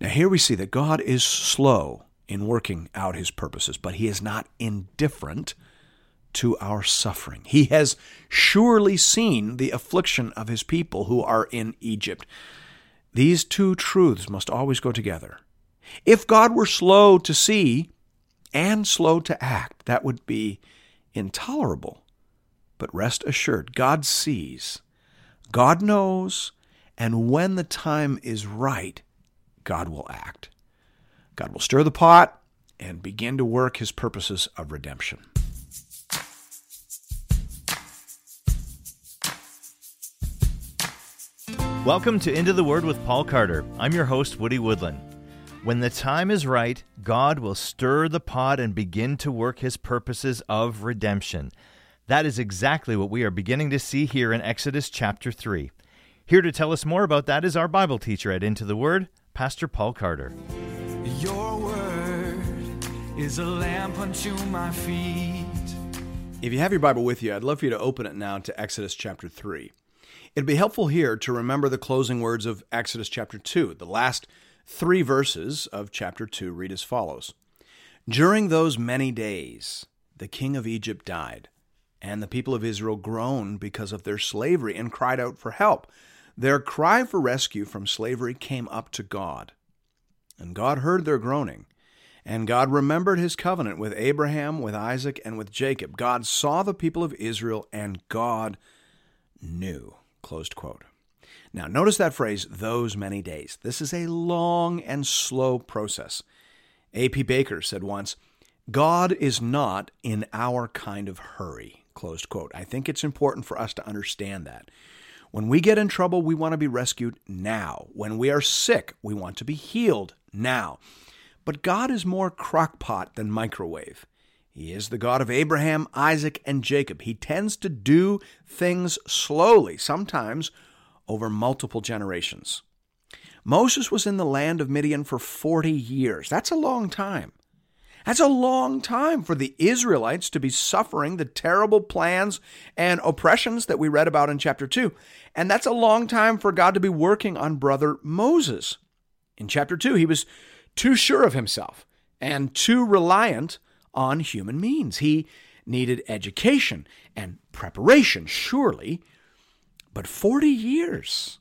Now, here we see that God is slow in working out his purposes, but he is not indifferent to our suffering. He has surely seen the affliction of his people who are in Egypt. These two truths must always go together. If God were slow to see and slow to act, that would be intolerable. But rest assured, God sees, God knows, and when the time is right, God will act. God will stir the pot and begin to work his purposes of redemption. Welcome to Into the Word with Paul Carter. I'm your host, Woody Woodland. When the time is right, God will stir the pot and begin to work his purposes of redemption. That is exactly what we are beginning to see here in Exodus chapter 3. Here to tell us more about that is our Bible teacher at Into the Word, Pastor Paul Carter. Your word is a lamp unto my feet. If you have your Bible with you, I'd love for you to open it now to Exodus chapter 3. It'd be helpful here to remember the closing words of Exodus chapter 2. The last three verses of chapter 2 read as follows During those many days, the king of Egypt died, and the people of Israel groaned because of their slavery and cried out for help. Their cry for rescue from slavery came up to God. And God heard their groaning. And God remembered his covenant with Abraham, with Isaac, and with Jacob. God saw the people of Israel, and God knew. Closed quote. Now, notice that phrase, those many days. This is a long and slow process. A.P. Baker said once, God is not in our kind of hurry. Closed quote. I think it's important for us to understand that. When we get in trouble, we want to be rescued now. When we are sick, we want to be healed now. But God is more crockpot than microwave. He is the God of Abraham, Isaac, and Jacob. He tends to do things slowly, sometimes over multiple generations. Moses was in the land of Midian for 40 years. That's a long time. That's a long time for the Israelites to be suffering the terrible plans and oppressions that we read about in chapter 2. And that's a long time for God to be working on brother Moses. In chapter 2, he was too sure of himself and too reliant on human means. He needed education and preparation, surely, but 40 years.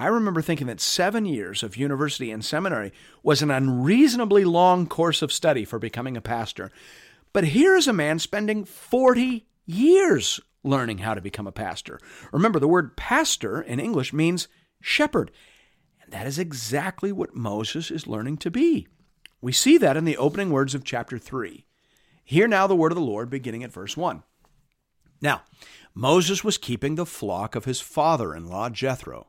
I remember thinking that seven years of university and seminary was an unreasonably long course of study for becoming a pastor. But here is a man spending 40 years learning how to become a pastor. Remember, the word pastor in English means shepherd. And that is exactly what Moses is learning to be. We see that in the opening words of chapter 3. Hear now the word of the Lord, beginning at verse 1. Now, Moses was keeping the flock of his father in law Jethro,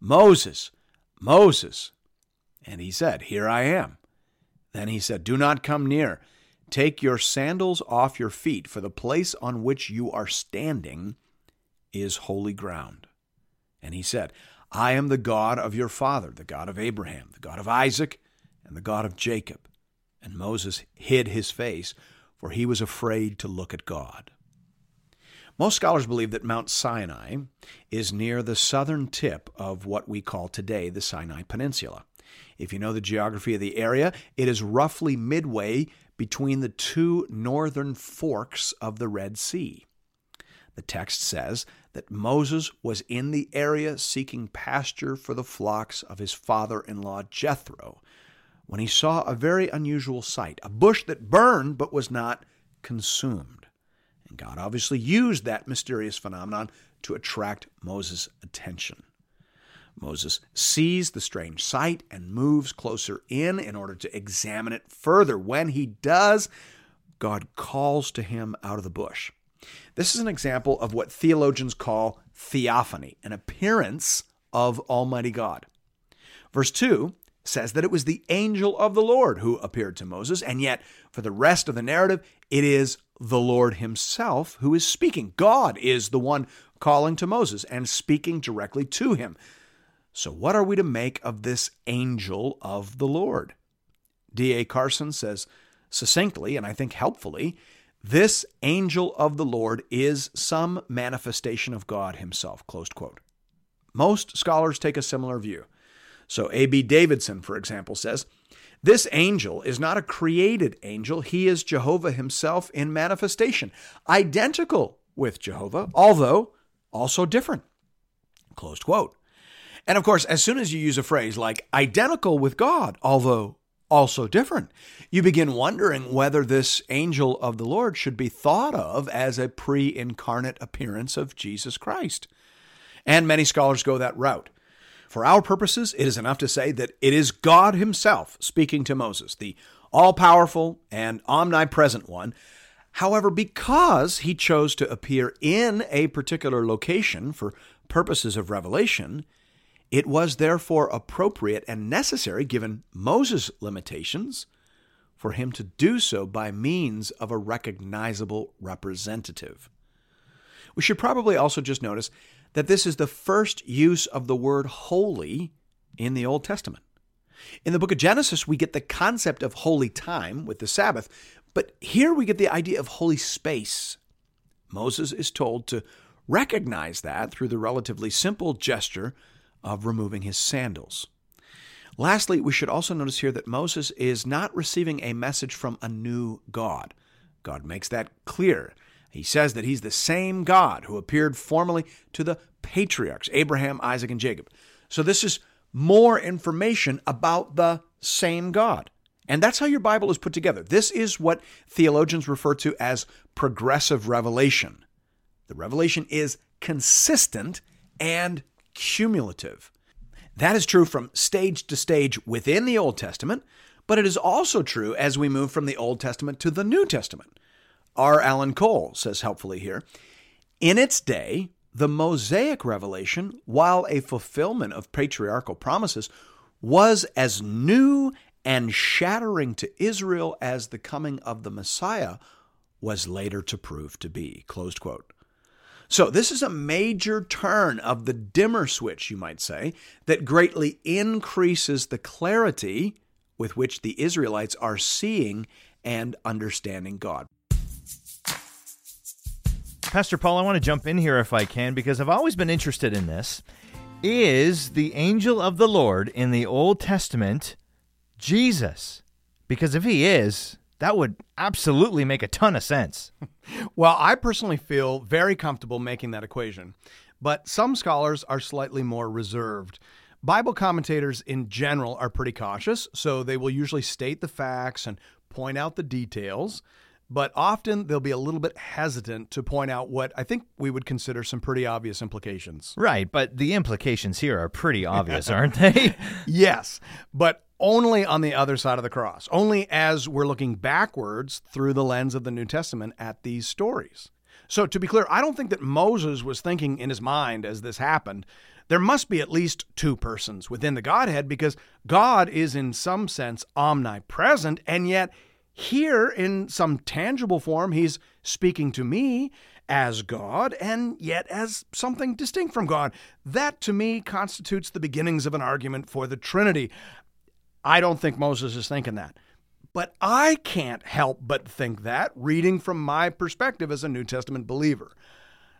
Moses, Moses. And he said, Here I am. Then he said, Do not come near. Take your sandals off your feet, for the place on which you are standing is holy ground. And he said, I am the God of your father, the God of Abraham, the God of Isaac, and the God of Jacob. And Moses hid his face, for he was afraid to look at God. Most scholars believe that Mount Sinai is near the southern tip of what we call today the Sinai Peninsula. If you know the geography of the area, it is roughly midway between the two northern forks of the Red Sea. The text says that Moses was in the area seeking pasture for the flocks of his father in law Jethro when he saw a very unusual sight a bush that burned but was not consumed. God obviously used that mysterious phenomenon to attract Moses' attention. Moses sees the strange sight and moves closer in in order to examine it further. When he does, God calls to him out of the bush. This is an example of what theologians call theophany, an appearance of Almighty God. Verse 2 says that it was the angel of the Lord who appeared to Moses, and yet for the rest of the narrative, it is the Lord himself who is speaking. God is the one calling to Moses and speaking directly to him. So, what are we to make of this angel of the Lord? D.A. Carson says succinctly, and I think helpfully, this angel of the Lord is some manifestation of God himself. Closed quote. Most scholars take a similar view. So, A.B. Davidson, for example, says, This angel is not a created angel. He is Jehovah himself in manifestation, identical with Jehovah, although also different. Closed quote. And of course, as soon as you use a phrase like identical with God, although also different, you begin wondering whether this angel of the Lord should be thought of as a pre incarnate appearance of Jesus Christ. And many scholars go that route. For our purposes, it is enough to say that it is God Himself speaking to Moses, the all powerful and omnipresent one. However, because He chose to appear in a particular location for purposes of revelation, it was therefore appropriate and necessary, given Moses' limitations, for him to do so by means of a recognizable representative. We should probably also just notice that this is the first use of the word holy in the Old Testament. In the book of Genesis, we get the concept of holy time with the Sabbath, but here we get the idea of holy space. Moses is told to recognize that through the relatively simple gesture of removing his sandals. Lastly, we should also notice here that Moses is not receiving a message from a new God. God makes that clear. He says that he's the same God who appeared formally to the patriarchs, Abraham, Isaac, and Jacob. So this is more information about the same God. And that's how your Bible is put together. This is what theologians refer to as progressive revelation. The revelation is consistent and cumulative. That is true from stage to stage within the Old Testament, but it is also true as we move from the Old Testament to the New Testament. R. Alan Cole says helpfully here In its day, the Mosaic revelation, while a fulfillment of patriarchal promises, was as new and shattering to Israel as the coming of the Messiah was later to prove to be. Closed quote. So, this is a major turn of the dimmer switch, you might say, that greatly increases the clarity with which the Israelites are seeing and understanding God. Pastor Paul, I want to jump in here if I can because I've always been interested in this. Is the angel of the Lord in the Old Testament Jesus? Because if he is, that would absolutely make a ton of sense. well, I personally feel very comfortable making that equation, but some scholars are slightly more reserved. Bible commentators in general are pretty cautious, so they will usually state the facts and point out the details, but often they'll be a little bit hesitant to point out what I think we would consider some pretty obvious implications. Right, but the implications here are pretty obvious, aren't they? yes, but only on the other side of the cross, only as we're looking backwards through the lens of the New Testament at these stories. So, to be clear, I don't think that Moses was thinking in his mind as this happened, there must be at least two persons within the Godhead because God is, in some sense, omnipresent, and yet here, in some tangible form, he's speaking to me as God and yet as something distinct from God. That, to me, constitutes the beginnings of an argument for the Trinity. I don't think Moses is thinking that. But I can't help but think that, reading from my perspective as a New Testament believer.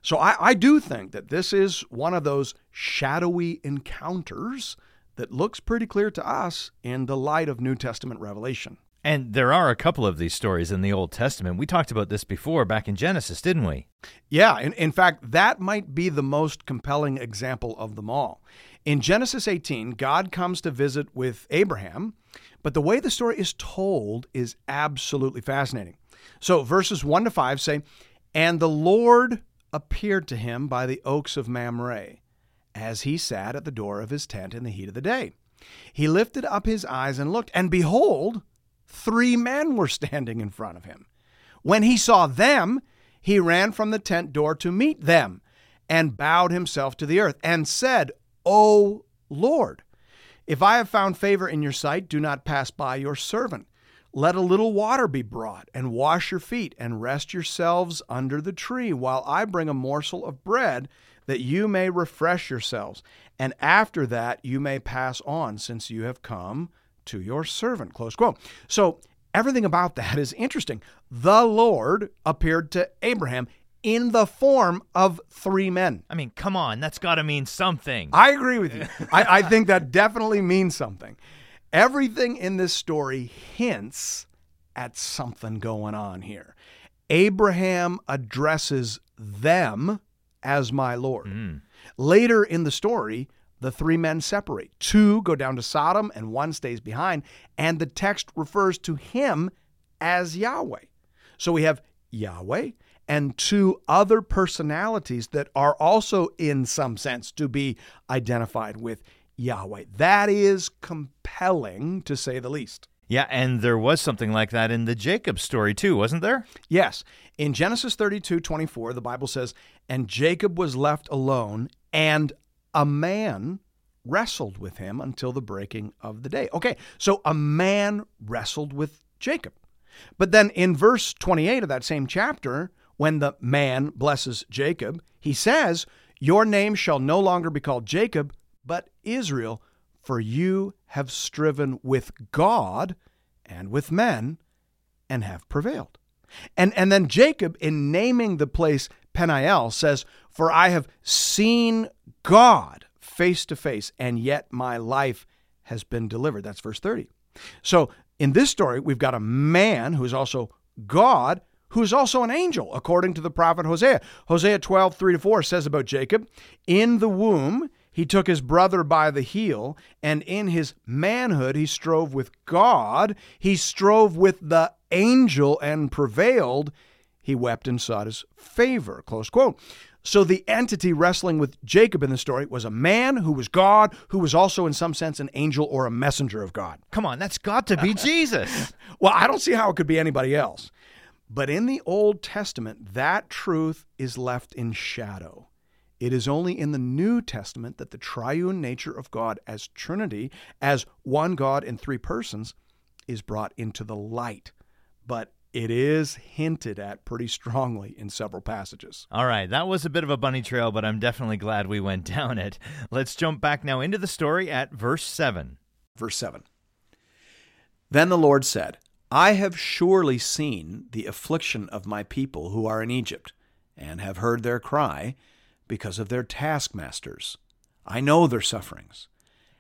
So I, I, do think that this is one of those shadowy encounters that looks pretty clear to us in the light of New Testament revelation. And there are a couple of these stories in the Old Testament. We talked about this before back in Genesis, didn't we? Yeah. In, in fact, that might be the most compelling example of them all. In Genesis 18, God comes to visit with Abraham, but the way the story is told is absolutely fascinating. So, verses 1 to 5 say, And the Lord appeared to him by the oaks of Mamre, as he sat at the door of his tent in the heat of the day. He lifted up his eyes and looked, and behold, three men were standing in front of him. When he saw them, he ran from the tent door to meet them and bowed himself to the earth and said, O Lord, If I have found favor in your sight, do not pass by your servant. Let a little water be brought, and wash your feet, and rest yourselves under the tree, while I bring a morsel of bread, that you may refresh yourselves. And after that you may pass on, since you have come to your servant. Close quote. So everything about that is interesting. The Lord appeared to Abraham in the form of three men. I mean, come on, that's got to mean something. I agree with you. I, I think that definitely means something. Everything in this story hints at something going on here. Abraham addresses them as my Lord. Mm. Later in the story, the three men separate. Two go down to Sodom and one stays behind, and the text refers to him as Yahweh. So we have Yahweh and two other personalities that are also, in some sense, to be identified with Yahweh. That is compelling, to say the least. Yeah, and there was something like that in the Jacob story too, wasn't there? Yes. In Genesis 32 24, the Bible says, And Jacob was left alone, and a man wrestled with him until the breaking of the day. Okay, so a man wrestled with Jacob. But then in verse 28 of that same chapter, when the man blesses Jacob, he says, Your name shall no longer be called Jacob, but Israel, for you have striven with God and with men and have prevailed. And, and then Jacob, in naming the place Peniel, says, For I have seen God face to face, and yet my life has been delivered. That's verse 30. So in this story, we've got a man who is also God, who is also an angel, according to the prophet Hosea. Hosea 12, 3 to 4 says about Jacob, In the womb, he took his brother by the heel, and in his manhood he strove with God. He strove with the angel and prevailed. He wept and sought his favor. Close quote. So the entity wrestling with Jacob in the story was a man who was God, who was also, in some sense, an angel or a messenger of God. Come on, that's got to be Jesus. Well, I don't see how it could be anybody else. But in the Old Testament, that truth is left in shadow. It is only in the New Testament that the triune nature of God as Trinity, as one God in three persons, is brought into the light. But it is hinted at pretty strongly in several passages. All right, that was a bit of a bunny trail, but I'm definitely glad we went down it. Let's jump back now into the story at verse 7. Verse 7. Then the Lord said, I have surely seen the affliction of my people who are in Egypt, and have heard their cry because of their taskmasters. I know their sufferings,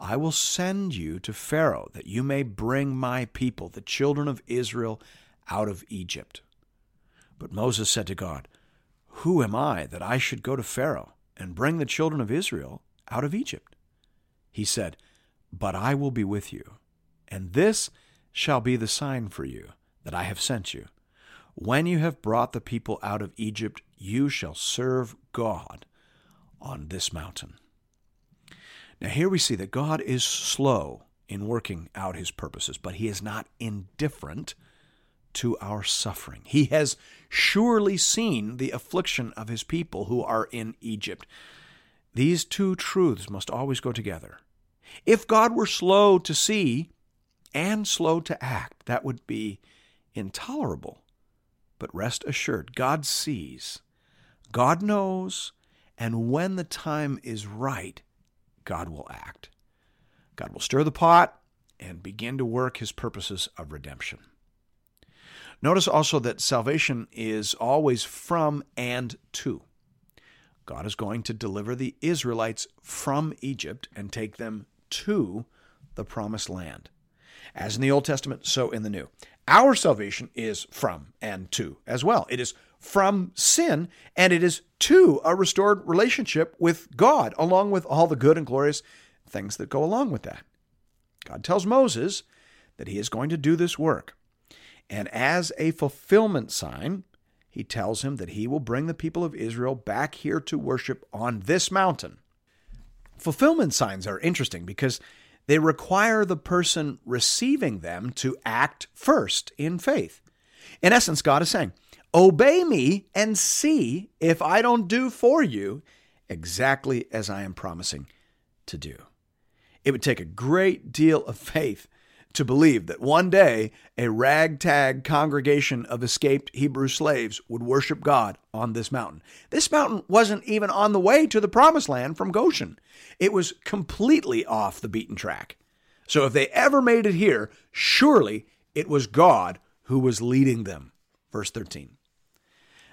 I will send you to Pharaoh, that you may bring my people, the children of Israel, out of Egypt. But Moses said to God, Who am I that I should go to Pharaoh and bring the children of Israel out of Egypt? He said, But I will be with you, and this shall be the sign for you that I have sent you. When you have brought the people out of Egypt, you shall serve God on this mountain. Now, here we see that God is slow in working out his purposes, but he is not indifferent to our suffering. He has surely seen the affliction of his people who are in Egypt. These two truths must always go together. If God were slow to see and slow to act, that would be intolerable. But rest assured, God sees, God knows, and when the time is right, God will act. God will stir the pot and begin to work his purposes of redemption. Notice also that salvation is always from and to. God is going to deliver the Israelites from Egypt and take them to the promised land. As in the Old Testament, so in the New. Our salvation is from and to as well. It is from sin and it is to a restored relationship with God, along with all the good and glorious things that go along with that. God tells Moses that he is going to do this work. And as a fulfillment sign, he tells him that he will bring the people of Israel back here to worship on this mountain. Fulfillment signs are interesting because they require the person receiving them to act first in faith. In essence, God is saying, Obey me and see if I don't do for you exactly as I am promising to do. It would take a great deal of faith to believe that one day a ragtag congregation of escaped Hebrew slaves would worship God on this mountain. This mountain wasn't even on the way to the promised land from Goshen, it was completely off the beaten track. So if they ever made it here, surely it was God who was leading them. Verse 13.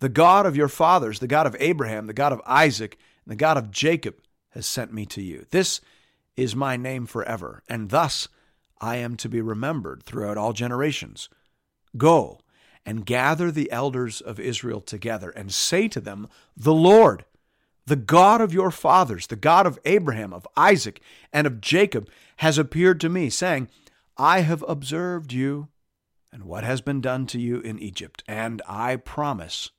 the God of your fathers, the God of Abraham, the God of Isaac, and the God of Jacob, has sent me to you. This is my name forever, and thus I am to be remembered throughout all generations. Go and gather the elders of Israel together and say to them, The Lord, the God of your fathers, the God of Abraham, of Isaac, and of Jacob, has appeared to me, saying, I have observed you and what has been done to you in Egypt, and I promise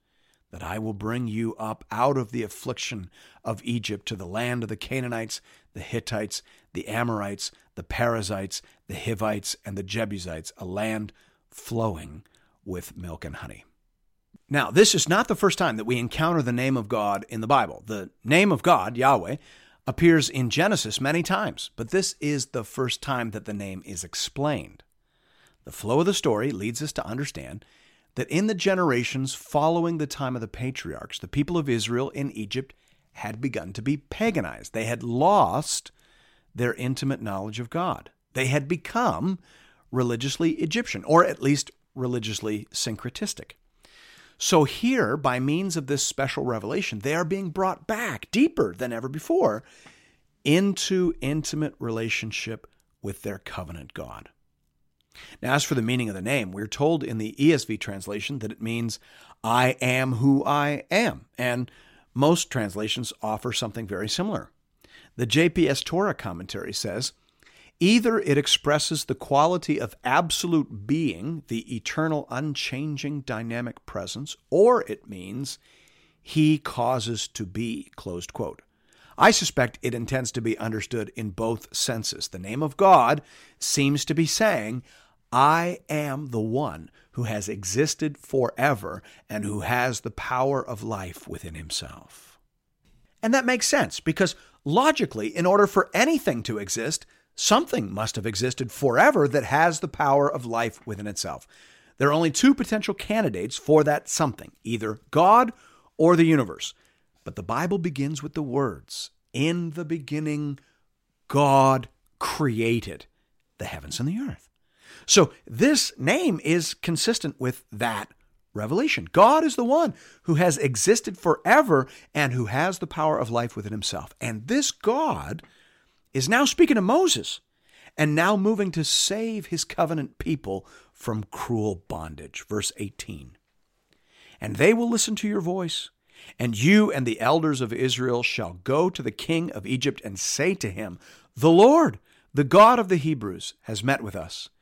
that I will bring you up out of the affliction of Egypt to the land of the Canaanites, the Hittites, the Amorites, the Perizzites, the Hivites, and the Jebusites, a land flowing with milk and honey. Now, this is not the first time that we encounter the name of God in the Bible. The name of God, Yahweh, appears in Genesis many times, but this is the first time that the name is explained. The flow of the story leads us to understand that in the generations following the time of the patriarchs, the people of Israel in Egypt had begun to be paganized. They had lost their intimate knowledge of God. They had become religiously Egyptian, or at least religiously syncretistic. So, here, by means of this special revelation, they are being brought back deeper than ever before into intimate relationship with their covenant God. Now, as for the meaning of the name, we're told in the ESV translation that it means, I am who I am. And most translations offer something very similar. The JPS Torah commentary says, Either it expresses the quality of absolute being, the eternal, unchanging, dynamic presence, or it means he causes to be. Closed quote. I suspect it intends to be understood in both senses. The name of God seems to be saying, I am the one who has existed forever and who has the power of life within himself. And that makes sense because logically, in order for anything to exist, Something must have existed forever that has the power of life within itself. There are only two potential candidates for that something either God or the universe. But the Bible begins with the words In the beginning, God created the heavens and the earth. So this name is consistent with that revelation. God is the one who has existed forever and who has the power of life within himself. And this God is now speaking to Moses and now moving to save his covenant people from cruel bondage. Verse 18 And they will listen to your voice, and you and the elders of Israel shall go to the king of Egypt and say to him, The Lord, the God of the Hebrews, has met with us.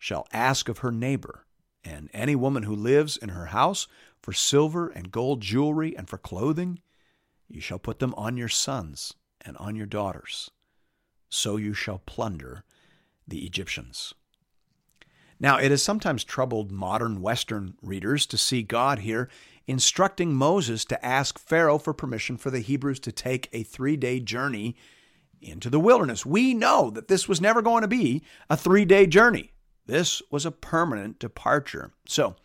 shall ask of her neighbor, and any woman who lives in her house, for silver and gold jewelry and for clothing, you shall put them on your sons and on your daughters. So you shall plunder the Egyptians. Now, it has sometimes troubled modern Western readers to see God here instructing Moses to ask Pharaoh for permission for the Hebrews to take a three day journey into the wilderness. We know that this was never going to be a three day journey, this was a permanent departure. So,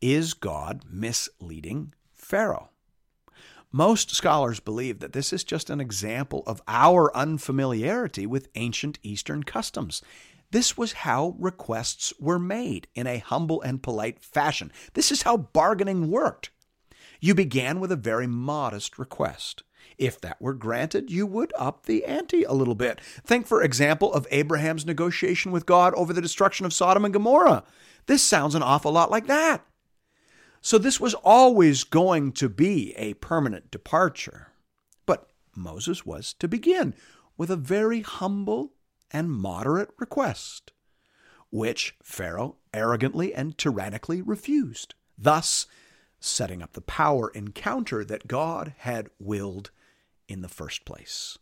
is God misleading Pharaoh? Most scholars believe that this is just an example of our unfamiliarity with ancient Eastern customs. This was how requests were made in a humble and polite fashion. This is how bargaining worked. You began with a very modest request. If that were granted, you would up the ante a little bit. Think, for example, of Abraham's negotiation with God over the destruction of Sodom and Gomorrah. This sounds an awful lot like that. So this was always going to be a permanent departure. But Moses was to begin with a very humble and moderate request, which Pharaoh arrogantly and tyrannically refused, thus setting up the power encounter that God had willed in the first place.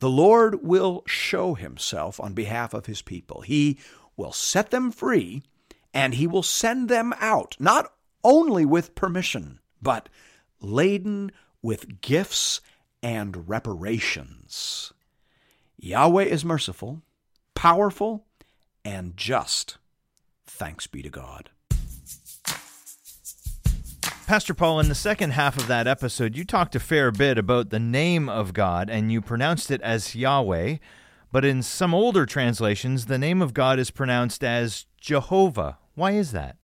The Lord will show himself on behalf of his people. He will set them free and he will send them out, not only with permission, but laden with gifts and reparations. Yahweh is merciful, powerful, and just. Thanks be to God. Pastor Paul, in the second half of that episode, you talked a fair bit about the name of God and you pronounced it as Yahweh, but in some older translations, the name of God is pronounced as Jehovah. Why is that?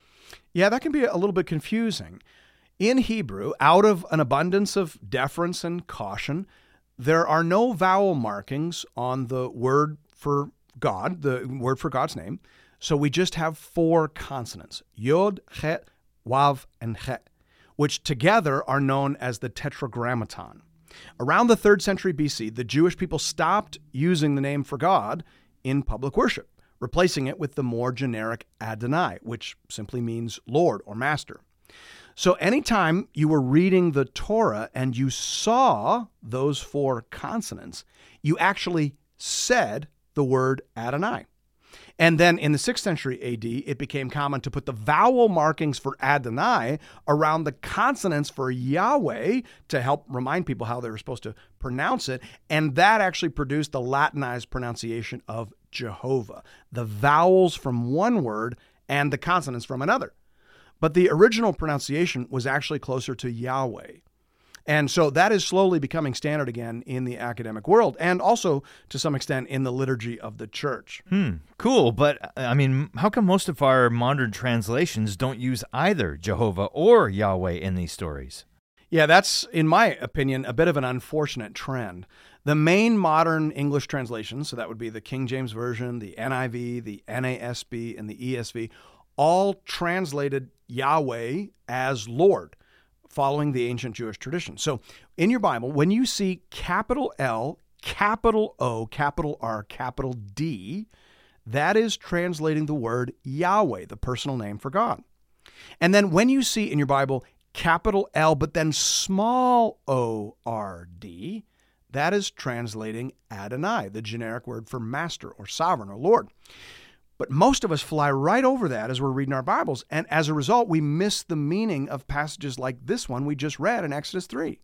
Yeah, that can be a little bit confusing. In Hebrew, out of an abundance of deference and caution, there are no vowel markings on the word for God, the word for God's name. So we just have four consonants Yod, Chet, Wav, and Chet, which together are known as the Tetragrammaton. Around the 3rd century BC, the Jewish people stopped using the name for God in public worship replacing it with the more generic Adonai, which simply means Lord or Master. So, anytime you were reading the Torah and you saw those four consonants, you actually said the word Adonai. And then in the 6th century AD, it became common to put the vowel markings for Adonai around the consonants for Yahweh to help remind people how they were supposed to pronounce it. And that actually produced the Latinized pronunciation of Jehovah, the vowels from one word and the consonants from another. But the original pronunciation was actually closer to Yahweh. And so that is slowly becoming standard again in the academic world and also to some extent in the liturgy of the church. Hmm, cool. But I mean, how come most of our modern translations don't use either Jehovah or Yahweh in these stories? Yeah, that's, in my opinion, a bit of an unfortunate trend. The main modern English translations, so that would be the King James Version, the NIV, the NASB, and the ESV, all translated Yahweh as Lord following the ancient Jewish tradition. So in your Bible, when you see capital L, capital O, capital R, capital D, that is translating the word Yahweh, the personal name for God. And then when you see in your Bible capital L, but then small o r d, that is translating Adonai, the generic word for master or sovereign or Lord. But most of us fly right over that as we're reading our Bibles. And as a result, we miss the meaning of passages like this one we just read in Exodus 3.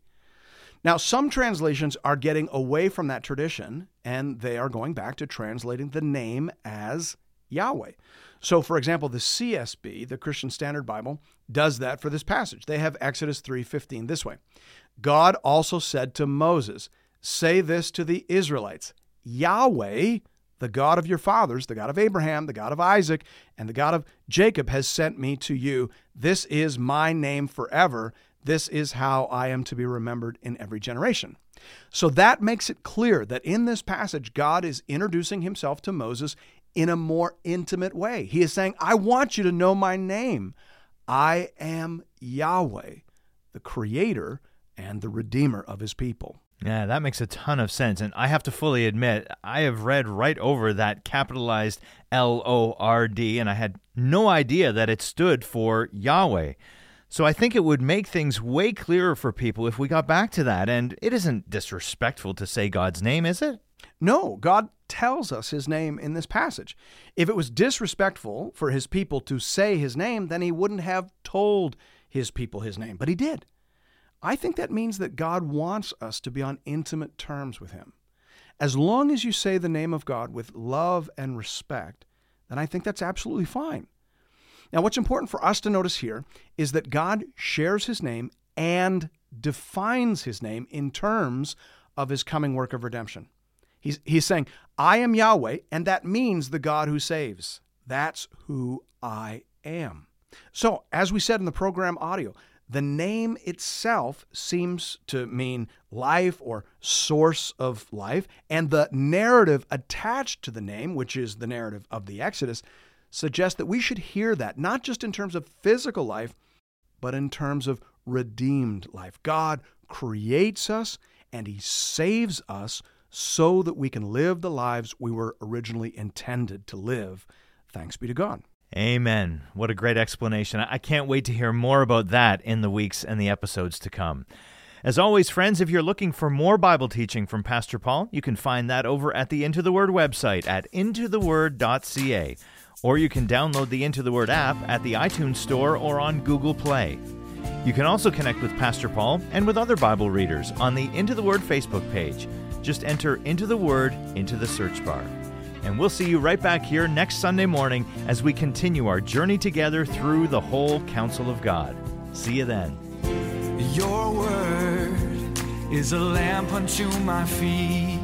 Now, some translations are getting away from that tradition and they are going back to translating the name as Yahweh. So, for example, the CSB, the Christian Standard Bible, does that for this passage. They have Exodus 3:15 this way. God also said to Moses, "Say this to the Israelites: Yahweh, the God of your fathers, the God of Abraham, the God of Isaac, and the God of Jacob, has sent me to you. This is my name forever. This is how I am to be remembered in every generation. So that makes it clear that in this passage, God is introducing himself to Moses in a more intimate way. He is saying, I want you to know my name. I am Yahweh, the creator and the redeemer of his people. Yeah, that makes a ton of sense. And I have to fully admit, I have read right over that capitalized L O R D, and I had no idea that it stood for Yahweh. So I think it would make things way clearer for people if we got back to that. And it isn't disrespectful to say God's name, is it? No, God tells us his name in this passage. If it was disrespectful for his people to say his name, then he wouldn't have told his people his name, but he did. I think that means that God wants us to be on intimate terms with him. As long as you say the name of God with love and respect, then I think that's absolutely fine. Now, what's important for us to notice here is that God shares his name and defines his name in terms of his coming work of redemption. He's, he's saying, I am Yahweh, and that means the God who saves. That's who I am. So, as we said in the program audio, the name itself seems to mean life or source of life, and the narrative attached to the name, which is the narrative of the Exodus, suggests that we should hear that not just in terms of physical life, but in terms of redeemed life. God creates us and He saves us so that we can live the lives we were originally intended to live. Thanks be to God. Amen. What a great explanation. I can't wait to hear more about that in the weeks and the episodes to come. As always, friends, if you're looking for more Bible teaching from Pastor Paul, you can find that over at the Into the Word website at intotheword.ca, or you can download the Into the Word app at the iTunes Store or on Google Play. You can also connect with Pastor Paul and with other Bible readers on the Into the Word Facebook page. Just enter Into the Word into the search bar. And we'll see you right back here next Sunday morning as we continue our journey together through the whole counsel of God. See you then. Your word is a lamp unto my feet